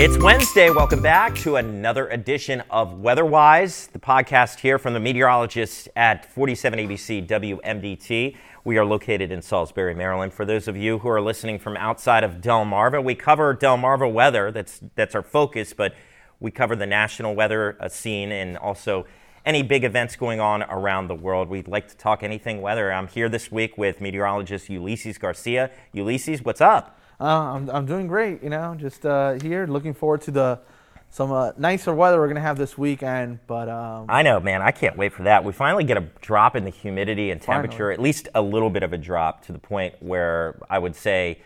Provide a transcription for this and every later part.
It's Wednesday. Welcome back to another edition of Weatherwise, the podcast here from the meteorologists at 47 ABC WMDT. We are located in Salisbury, Maryland. For those of you who are listening from outside of Delmarva, we cover Delmarva weather. That's that's our focus, but we cover the national weather uh, scene and also any big events going on around the world. We'd like to talk anything weather. I'm here this week with meteorologist Ulysses Garcia. Ulysses, what's up? Uh, I'm, I'm doing great, you know, just uh, here looking forward to the some uh, nicer weather we're going to have this weekend. But um, I know, man, I can't wait for that. We finally get a drop in the humidity and temperature, Finally. at least a little bit of a drop to the point where I would say,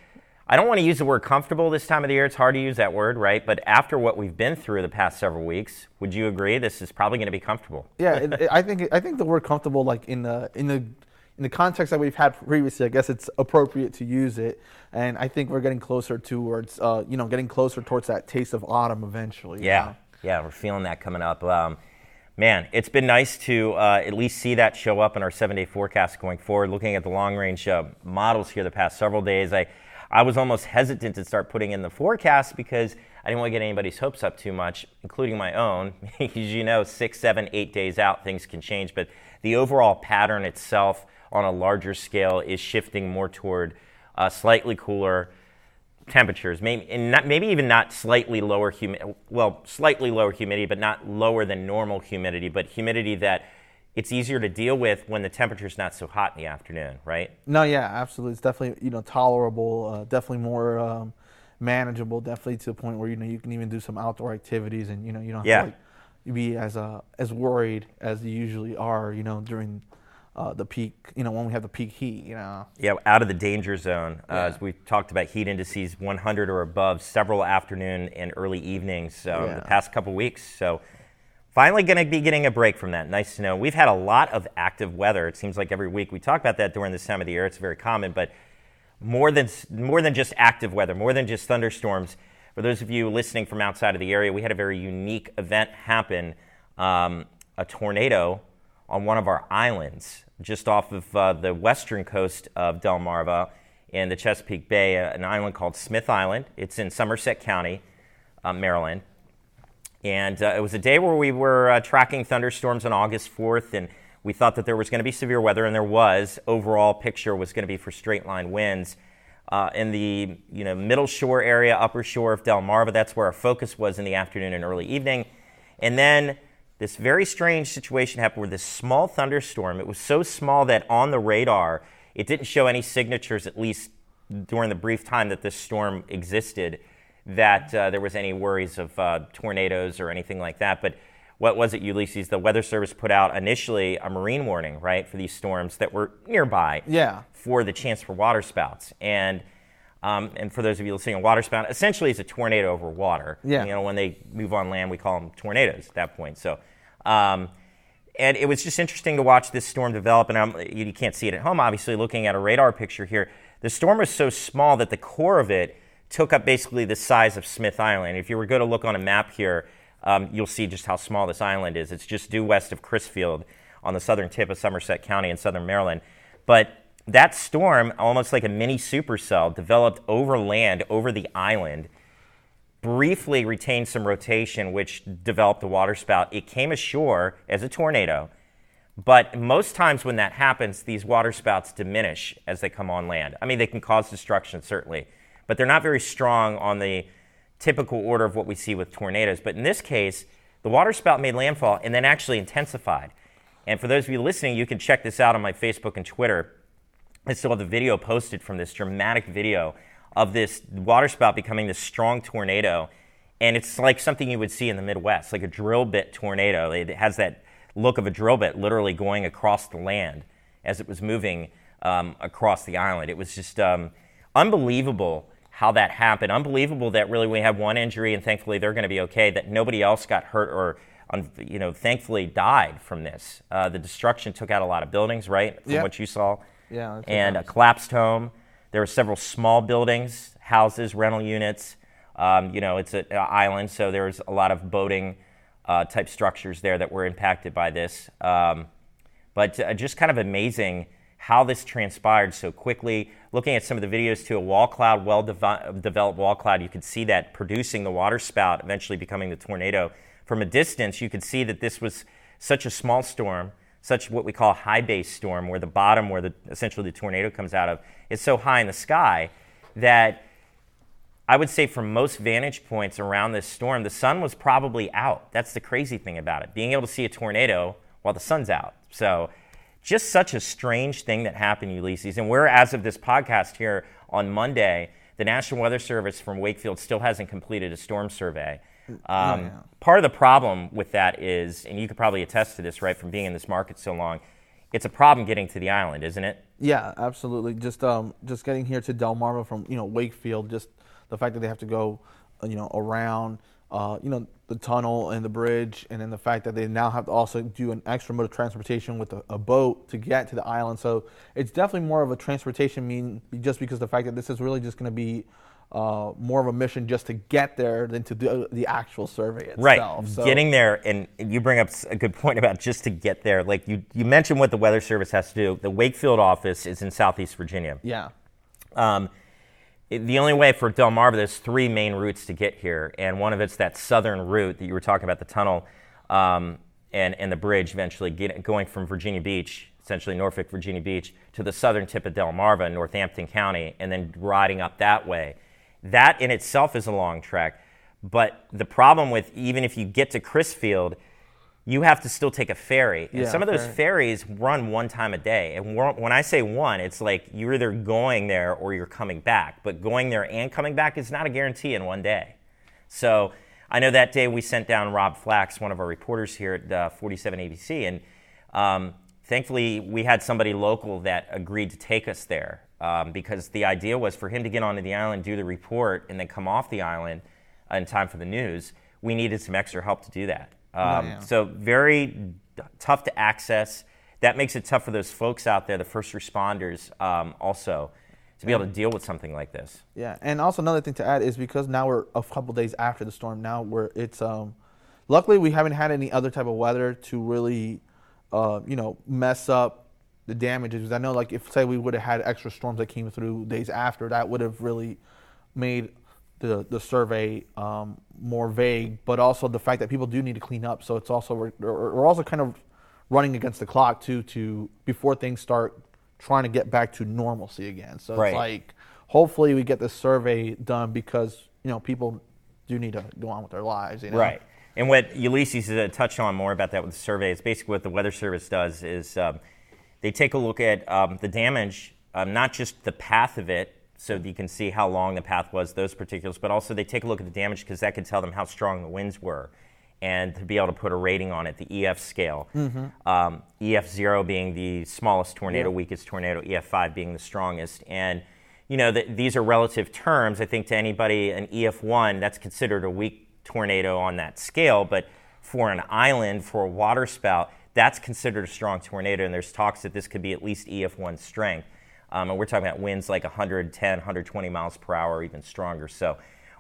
I don't want to use the word comfortable this time of the year. It's hard to use that word, right? But after what we've been through the past several weeks, would you agree this is probably going to be comfortable? yeah, it, it- I think I think the word comfortable, like in the in the in the context that we've had previously, I guess it's appropriate to use it. And I think we're getting closer towards, uh, you know, getting closer towards that taste of autumn eventually. Yeah, know? yeah, we're feeling that coming up. Um, man, it's been nice to uh, at least see that show up in our seven-day forecast going forward. Looking at the long-range uh, models here the past several days, I, I was almost hesitant to start putting in the forecast because I didn't want to get anybody's hopes up too much, including my own. As you know, six, seven, eight days out, things can change, but the overall pattern itself on a larger scale is shifting more toward uh, slightly cooler temperatures, maybe not, maybe even not slightly lower humidity, well, slightly lower humidity, but not lower than normal humidity, but humidity that it's easier to deal with when the temperature's not so hot in the afternoon, right? No, yeah, absolutely. It's definitely you know tolerable, uh, definitely more um, manageable, definitely to the point where you know you can even do some outdoor activities, and you know you don't have Yeah. to like, be as uh, as worried as you usually are, you know, during uh, the peak, you know, when we have the peak heat, you know. Yeah, out of the danger zone. Uh, Yeah. As we talked about heat indices 100 or above several afternoon and early evenings um, Yeah. the past couple weeks. So finally going to be getting a break from that. Nice to know. We've had a lot of active weather. It seems like every week we talk about that during this time of the year. It's very common, but more than more than just active weather, more than just thunderstorms. For those of you listening from outside of the area, we had a very unique event happen. Um, a tornado on one of our islands, just off of uh, the western coast of Delmarva in the Chesapeake Bay, an island called Smith Island. It's in Somerset County, uh, Maryland. And uh, it was a day where we were uh, tracking thunderstorms on August 4th, and we thought that there was going to be severe weather, and there was. Overall picture was going to be for straight line winds. Uh, in the you know middle shore area, upper shore of Del Delmarva, that's where our focus was in the afternoon and early evening. And then this very strange situation happened where this small thunderstorm, it was so small that on the radar, it didn't show any signatures, at least during the brief time that this storm existed, that uh, there was any worries of uh, tornadoes or anything like that. But what was it, Ulysses? The Weather Service put out initially a marine warning, right, for these storms that were nearby Yeah. for the chance for waterspouts. And um, and for those of you listening, a waterspout essentially is a tornado over water. Yeah. You know, when they move on land, we call them tornadoes at that point. So, um, and it was just interesting to watch this storm develop. And I'm, you you can't see it at home, obviously, looking at a radar picture here. The storm was so small that the core of it took up basically the size of Smith Island. If you were going to look on a map here, um, you'll see just how small this island is. It's just due west of Crisfield on the southern tip of Somerset County in southern Maryland. But that storm, almost like a mini supercell, developed over land, over the island, briefly retained some rotation, which developed a waterspout. It came ashore as a tornado, but most times when that happens, these waterspouts diminish as they come on land. I mean, they can cause destruction, certainly, but they're not very strong on the typical order of what we see with tornadoes. But in this case, the waterspout made landfall and then actually intensified. And for those of you listening, you can check this out on my Facebook and Twitter. I still have the video posted from this dramatic video of this waterspout becoming this strong tornado. And it's like something you would see in the Midwest, like a drill bit tornado. It has that look of a drill bit literally going across the land as it was moving um, across the island. It was just um, unbelievable how that happened. Unbelievable that really we have one injury and thankfully they're going to be okay, that nobody else got hurt or, you know, thankfully died from this. Uh, the destruction took out a lot of buildings, right? From what you saw Yeah, and a collapsed home. There were several small buildings, houses, rental units. Um, you know, it's an island, so there's a lot of boating uh, type structures there that were impacted by this. Um, but uh, just kind of amazing how this transpired so quickly. Looking at some of the videos to a wall cloud, well devi- developed wall cloud, you could see that producing the water spout, eventually becoming the tornado. From a distance, you could see that this was such a small storm, such what we call high base storm, where the bottom, where the, essentially the tornado comes out of, is so high in the sky that I would say from most vantage points around this storm, the sun was probably out. That's the crazy thing about it, being able to see a tornado while the sun's out. So, just such a strange thing that happened, Ulysses. And we're, as of this podcast here on Monday, the National Weather Service from Wakefield still hasn't completed a storm survey. Um, yeah. Part of the problem with that is, and you could probably attest to this, right, from being in this market so long, it's a problem getting to the island, isn't it? Yeah, absolutely. Just um, just getting here to Delmarva from you know Wakefield, just the fact that they have to go, you know, around, uh, you know, the tunnel and the bridge, and then the fact that they now have to also do an extra mode of transportation with a, a boat to get to the island. So it's definitely more of a transportation mean, just because the fact that this is really just going to be. Uh, more of a mission just to get there than to do the actual survey itself. Right. So, Getting there, and you bring up a good point about just to get there. Like you, you mentioned what the Weather Service has to do. The Wakefield office is in Southeast Virginia. yeah. Um, the only way for Delmarva, there's three main routes to get here, and one of it's that southern route that you were talking about, the tunnel um, and, and the bridge eventually get, going from Virginia Beach, essentially Norfolk, Virginia Beach, to the southern tip of Delmarva, in Northampton County, and then riding up that way. That in itself is a long trek, but the problem with even if you get to Crisfield, you have to still take a ferry. And Yeah, some of those ferries run one time a day. And when I say one, it's like you're either going there or you're coming back. But going there and coming back is not a guarantee in one day. So I know that day we sent down Rob Flax, one of our reporters here at uh, 47 ABC, and um, thankfully we had somebody local that agreed to take us there um, because the idea was for him to get onto the island, do the report, and then come off the island in time for the news. We needed some extra help to do that. Um, yeah. So very d- tough to access. That makes it tough for those folks out there, the first responders, um, also to be able to deal with something like this. Yeah, and also another thing to add is because now we're a couple days after the storm. Now we're it's um, luckily we haven't had any other type of weather to really, uh, you know, mess up the damages. I know like if say we would have had extra storms that came through days after, that would have really made the the survey um, more vague. But also the fact that people do need to clean up. So it's also we're, we're also kind of running against the clock too to before things start trying to get back to normalcy again. So Right. it's like hopefully we get this survey done because you know people do need to go on with their lives. You know? Right. And what Ulysses touched on more about that with the survey is basically what the Weather Service does is um, they take a look at um, the damage, um, not just the path of it, so you can see how long the path was, those particulars, but also they take a look at the damage because that can tell them how strong the winds were. And to be able to put a rating on it, the EF scale. Um, EF0 being the smallest tornado, weakest tornado, EF5 being the strongest. And you know, th- these are relative terms. I think to anybody, an EF1, that's considered a weak tornado on that scale. But for an island, for a waterspout, that's considered a strong tornado. And there's talks that this could be at least EF1 strength. Um, and we're talking about winds like 110, 120 miles per hour, even stronger. So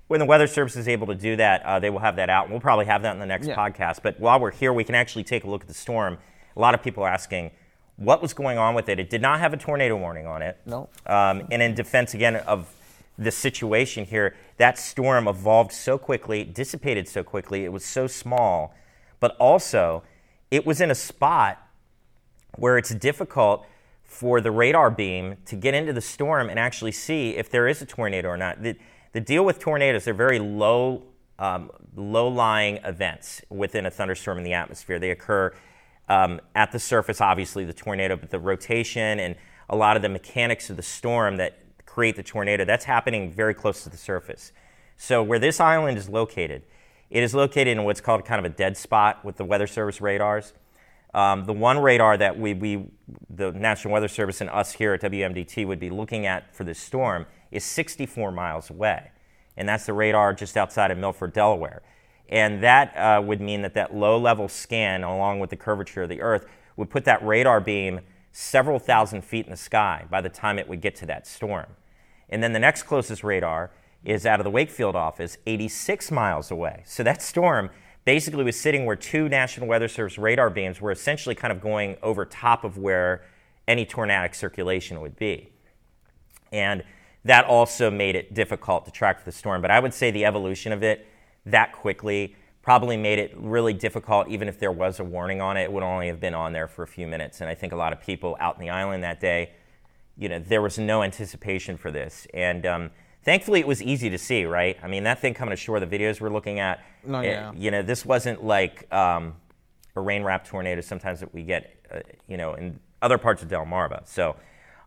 when the Weather Service is able to do that, uh, they will have that out. And we'll probably have that in the next Yeah. podcast. But while we're here, we can actually take a look at the storm. A lot of people are asking, what was going on with it? It did not have a tornado warning on it. No. Um, and in defense again of the situation here, that storm evolved so quickly, dissipated so quickly, it was so small, but also it was in a spot where it's difficult for the radar beam to get into the storm and actually see if there is a tornado or not. The, the deal with tornadoes, they're very low, um, low-lying events within a thunderstorm in the atmosphere. They occur um, at the surface, obviously, the tornado, but the rotation and a lot of the mechanics of the storm that create the tornado, that's happening very close to the surface. So where this island is located, it is located in what's called kind of a dead spot with the Weather Service radars. Um, the one radar that we, we, the National Weather Service and us here at WMDT would be looking at for this storm is 64 miles away. And that's the radar just outside of Milford, Delaware. And that uh, would mean that that low level scan, along with the curvature of the Earth, would put that radar beam several thousand feet in the sky by the time it would get to that storm. And then the next closest radar is out of the Wakefield office, 86 miles away. So that storm basically was sitting where two National Weather Service radar beams were essentially kind of going over top of where any tornadic circulation would be. And that also made it difficult to track for the storm. But I would say the evolution of it that quickly probably made it really difficult, even if there was a warning on it, it would only have been on there for a few minutes. And I think a lot of people out in the island that day, you know, there was no anticipation for this. And um, thankfully, it was easy to see, right? I mean, that thing coming ashore, the videos we're looking at, No, it- yeah. you know, this wasn't like um, a rain wrapped tornado sometimes that we get, uh, you know, in other parts of Del Delmarva. So,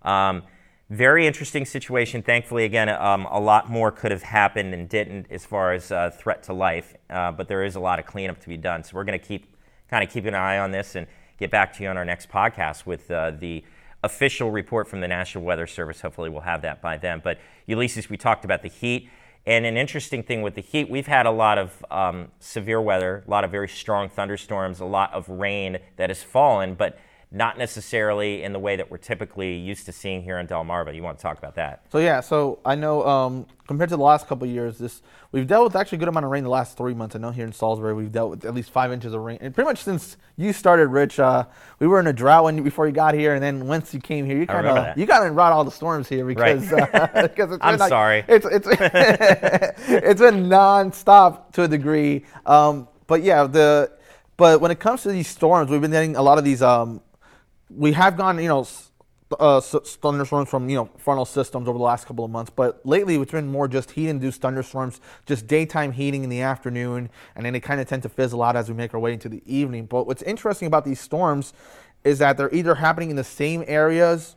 um, very interesting situation. Thankfully, again, um, a lot more could have happened and didn't as far as uh, threat to life, uh, but there is a lot of cleanup to be done. So, we're going to keep kind of keep an eye on this and get back to you on our next podcast with uh, the official report from the National Weather Service. Hopefully, we'll have that by then. But Ulysses, we talked about the heat. And an interesting thing with the heat, we've had a lot of um, severe weather, a lot of very strong thunderstorms, a lot of rain that has fallen, but not necessarily in the way that we're typically used to seeing here in Delmarva. You want to talk about that? So yeah, so I know um, compared to the last couple of years, this we've dealt with actually a good amount of rain the last three months. I know here in Salisbury we've dealt with at least five inches of rain, and pretty much since you started, Rich, uh, we were in a drought when before you got here, and then once you came here, you kind of you got to ride all the storms here because uh, because it's I'm like- sorry. It's it's it's been nonstop to a degree. Um, but yeah, the but when it comes to these storms, we've been getting a lot of these. Um, we have gone, you know, uh, thunderstorms from you know frontal systems over the last couple of months, but lately it's been more just heat-induced thunderstorms, just daytime heating in the afternoon, and then they kind of tend to fizzle out as we make our way into the evening. But what's interesting about these storms is that they're either happening in the same areas,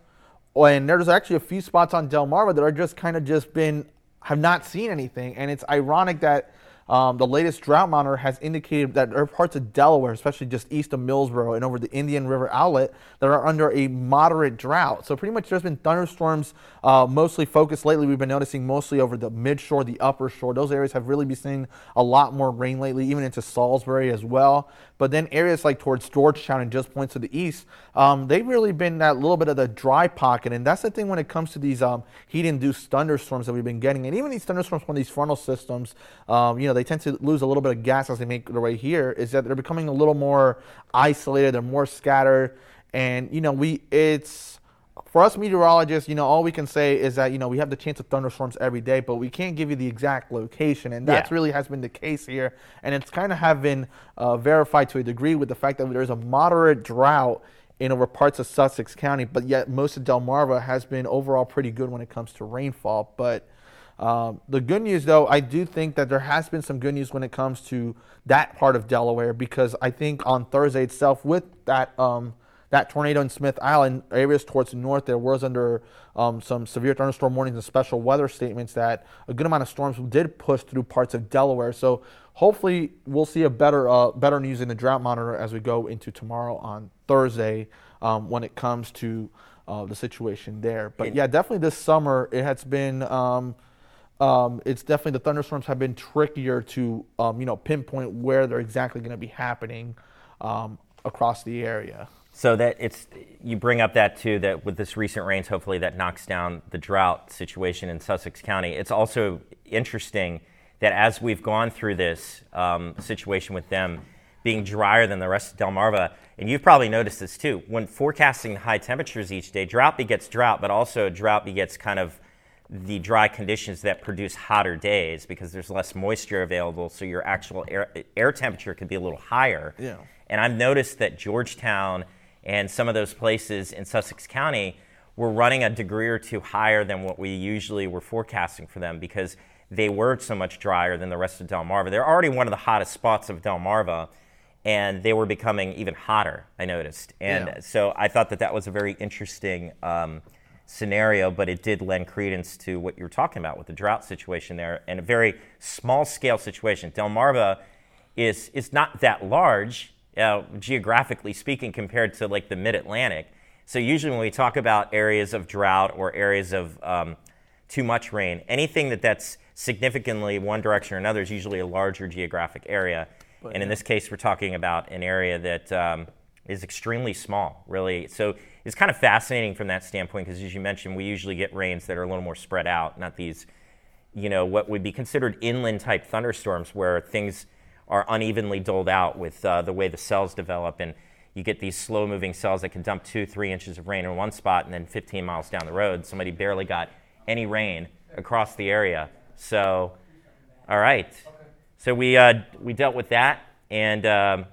or and there's actually a few spots on Del Delmarva that are just kind of just been have not seen anything, and it's ironic that. Um, the latest drought monitor has indicated that there are parts of Delaware, especially just east of Millsboro and over the Indian River outlet, that are under a moderate drought. So pretty much there's been thunderstorms uh, mostly focused lately. We've been noticing mostly over the mid shore, the upper shore. Those areas have really been seeing a lot more rain lately, even into Salisbury as well. But then areas like towards Georgetown and just points to the east, um, they've really been that little bit of the dry pocket. And that's the thing when it comes to these um, heat-induced thunderstorms that we've been getting. And even these thunderstorms from these frontal systems, um, you know, they tend to lose a little bit of gas as they make their way here, is that they're becoming a little more isolated, they're more scattered. And, you know, we, it's, for us meteorologists, you know, all we can say is that, you know, we have the chance of thunderstorms every day, but we can't give you the exact location. And that's Yeah. really has been the case here. And it's kind of have been uh, verified to a degree with the fact that there's a moderate drought in over parts of Sussex County, but yet most of Delmarva has been overall pretty good when it comes to rainfall. But um, the good news, though, I do think that there has been some good news when it comes to that part of Delaware because I think on Thursday itself, with that um, that tornado in Smith Island, areas towards the north, there was under um, some severe thunderstorm warnings and special weather statements that a good amount of storms did push through parts of Delaware. So hopefully, we'll see a better uh, better news in the drought monitor as we go into tomorrow on Thursday um, when it comes to uh, the situation there. But yeah, definitely this summer it has been. Um, um, it's definitely the thunderstorms have been trickier to um, you know pinpoint where they're exactly going to be happening um, across the area. So that it's you bring up that too that with this recent rains, hopefully that knocks down the drought situation in Sussex County. It's also interesting that as we've gone through this um, situation with them being drier than the rest of Delmarva, and you've probably noticed this too. When forecasting high temperatures each day, drought begets drought, but also drought begets kind of the dry conditions that produce hotter days because there's less moisture available, so your actual air, air temperature could be a little higher. Yeah. And I've noticed that Georgetown and some of those places in Sussex County were running a degree or two higher than what we usually were forecasting for them because they were so much drier than the rest of Delmarva. They're already one of the hottest spots of Delmarva, and they were becoming even hotter, I noticed. And Yeah. so I thought that that was a very interesting um, scenario, but it did lend credence to what you were talking about with the drought situation there and a very small scale situation. Delmarva is, is not that large, uh, geographically speaking, compared to like the mid Atlantic. So usually when we talk about areas of drought or areas of um, too much rain, anything that that's significantly one direction or another is usually a larger geographic area. and in this case, we're talking about an area that um, is extremely small, really. So it's kind of fascinating from that standpoint because, as you mentioned, we usually get rains that are a little more spread out, not these, you know, what would be considered inland type thunderstorms where things are unevenly doled out with uh, the way the cells develop. And you get these slow moving cells that can dump two, three inches of rain in one spot, and then 15 miles down the road, somebody barely got any rain across the area. So, all right. So we, uh, we dealt with that, and um,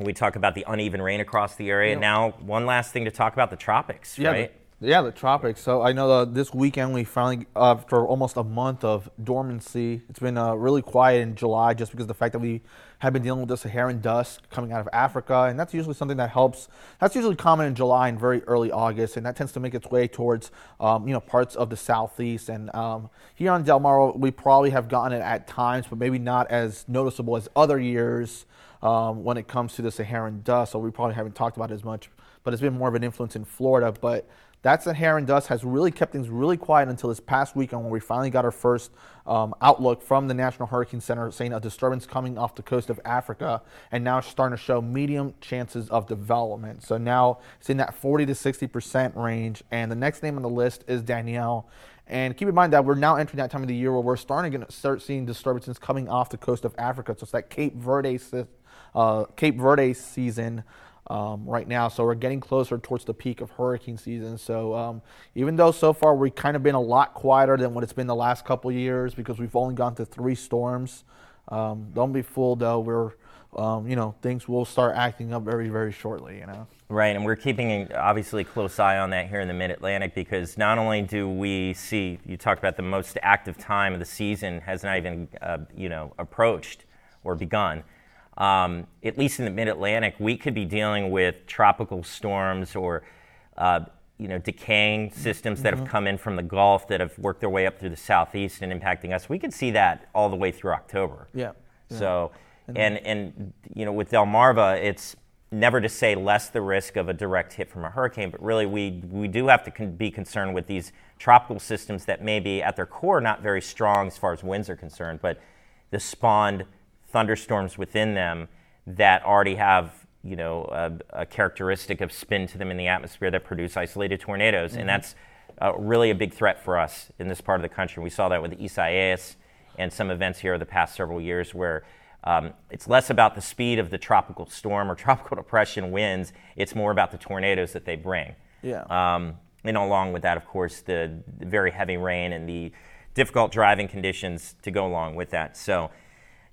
we talk about the uneven rain across the area. Now, one last thing to talk about the tropics, Yeah, right? Yeah, the tropics. So I know that this weekend we finally, uh, after almost a month of dormancy, it's been uh, really quiet in July just because of the fact that we have been dealing with the Saharan dust coming out of Africa, and that's usually something that helps. That's usually common in July and very early August, and that tends to make its way towards um, you know parts of the southeast. And um, here on Del Mar, we probably have gotten it at times, but maybe not as noticeable as other years um, when it comes to the Saharan dust. So we probably haven't talked about it as much, but it's been more of an influence in Florida. But that Saharan dust has really kept things really quiet until this past weekend when we finally got our first um, outlook from the National Hurricane Center saying a disturbance coming off the coast of Africa and now starting to show medium chances of development. So now it's in that 40 to 60% range. And the next name on the list is Danielle. And keep in mind that we're now entering that time of the year where we're starting to start seeing disturbances coming off the coast of Africa. So it's that Cape Verde, uh, Cape Verde season um, right now. So we're getting closer towards the peak of hurricane season. So um, even though so far we've kind of been a lot quieter than what it's been the last couple years because we've only gone to three storms, um, don't be fooled though. We're um, you know things will start acting up very very shortly. You know. Right, and we're keeping obviously close eye on that here in the Mid Atlantic because not only do we see you talked about the most active time of the season has not even uh, you know approached or begun. Um, at least in the Mid Atlantic, we could be dealing with tropical storms or uh, you know decaying systems that have come in from the Gulf that have worked their way up through the southeast and impacting us. We could see that all the way through October. Yeah. So, and and you know, with Delmarva, it's never to say less the risk of a direct hit from a hurricane, but really we we do have to con- be concerned with these tropical systems that may be at their core not very strong as far as winds are concerned, but the spawned thunderstorms within them that already have you know a, a characteristic of spin to them in the atmosphere that produce isolated tornadoes, and that's uh, really a big threat for us in this part of the country. We saw that with Isaias and some events here over the past several years where um, it's less about the speed of the tropical storm or tropical depression winds, it's more about the tornadoes that they bring. Yeah. Um, and along with that, of course, the, the very heavy rain and the difficult driving conditions to go along with that. So,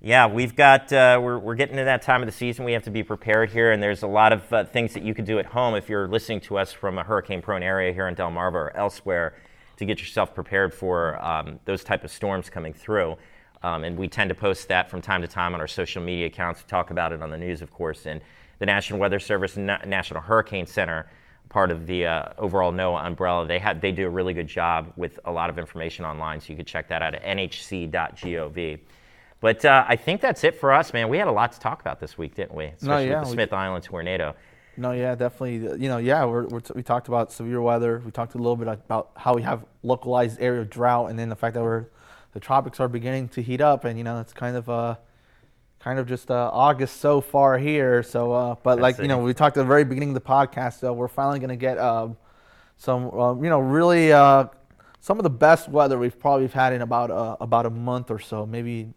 yeah, we've got, uh, we're, we're getting to that time of the season. We have to be prepared here, and there's a lot of uh, things that you could do at home if you're listening to us from a hurricane prone area here in Del Delmarva or elsewhere to get yourself prepared for um, those type of storms coming through. Um, and we tend to post that from time to time on our social media accounts. We talk about it on the news, of course. And the National Weather Service and Na- National Hurricane Center, part of the uh, overall NOAA umbrella, they have they do a really good job with a lot of information online. So you could check that out at nhc.gov. But uh, I think that's it for us, man. We had a lot to talk about this week, didn't we? Especially yeah, with the we- Smith Island tornado. No, yeah, definitely. You know, yeah, we're, we're t- we talked about severe weather. We talked a little bit about how we have localized area of drought, and then the fact that we're the tropics are beginning to heat up, and you know, it's kind of uh, kind of just uh, August so far here. So, uh, but like That's you know, we talked at the very beginning of the podcast. Uh, we're finally going to get um, some, um, you know, really uh, some of the best weather we've probably had in about uh, about a month or so, maybe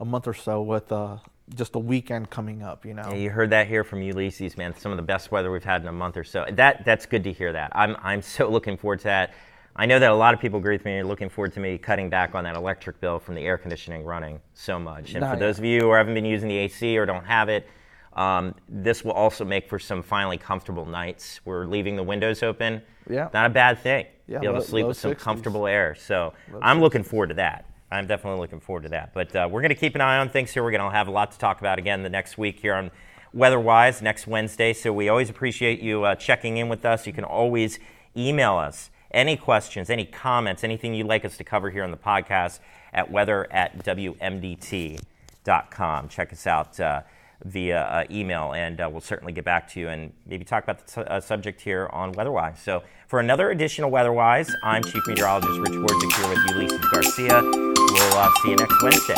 a month or so with uh, just a weekend coming up. You know. Yeah, you heard that here from Ulysses, man. Some of the best weather we've had in a month or so. That that's good to hear. That I'm I'm so looking forward to that. I know that a lot of people agree with me. You're looking forward to me cutting back on that electric bill from the air conditioning running so much. And No, for yeah. those of you who haven't been using the AC or don't have it, um, this will also make for some finally comfortable nights. We're leaving the windows open. Yeah. Not a bad thing. Yeah, Be able low- to sleep low with some 60s. comfortable air. So I'm looking forward to that. I'm definitely looking forward to that. But uh, we're going to keep an eye on things here. We're going to have a lot to talk about again the next week here on Weatherwise next Wednesday. So we always appreciate you uh, checking in with us. You can always email us any questions, any comments, anything you'd like us to cover here on the podcast at weather at wmdt.com. Check us out uh, via uh, email, and uh, we'll certainly get back to you and maybe talk about the su- uh, subject here on WeatherWise. So, for another edition of WeatherWise, I'm Chief Meteorologist Rich Wardzik here with Ulysses Garcia. We'll uh, see you next Wednesday.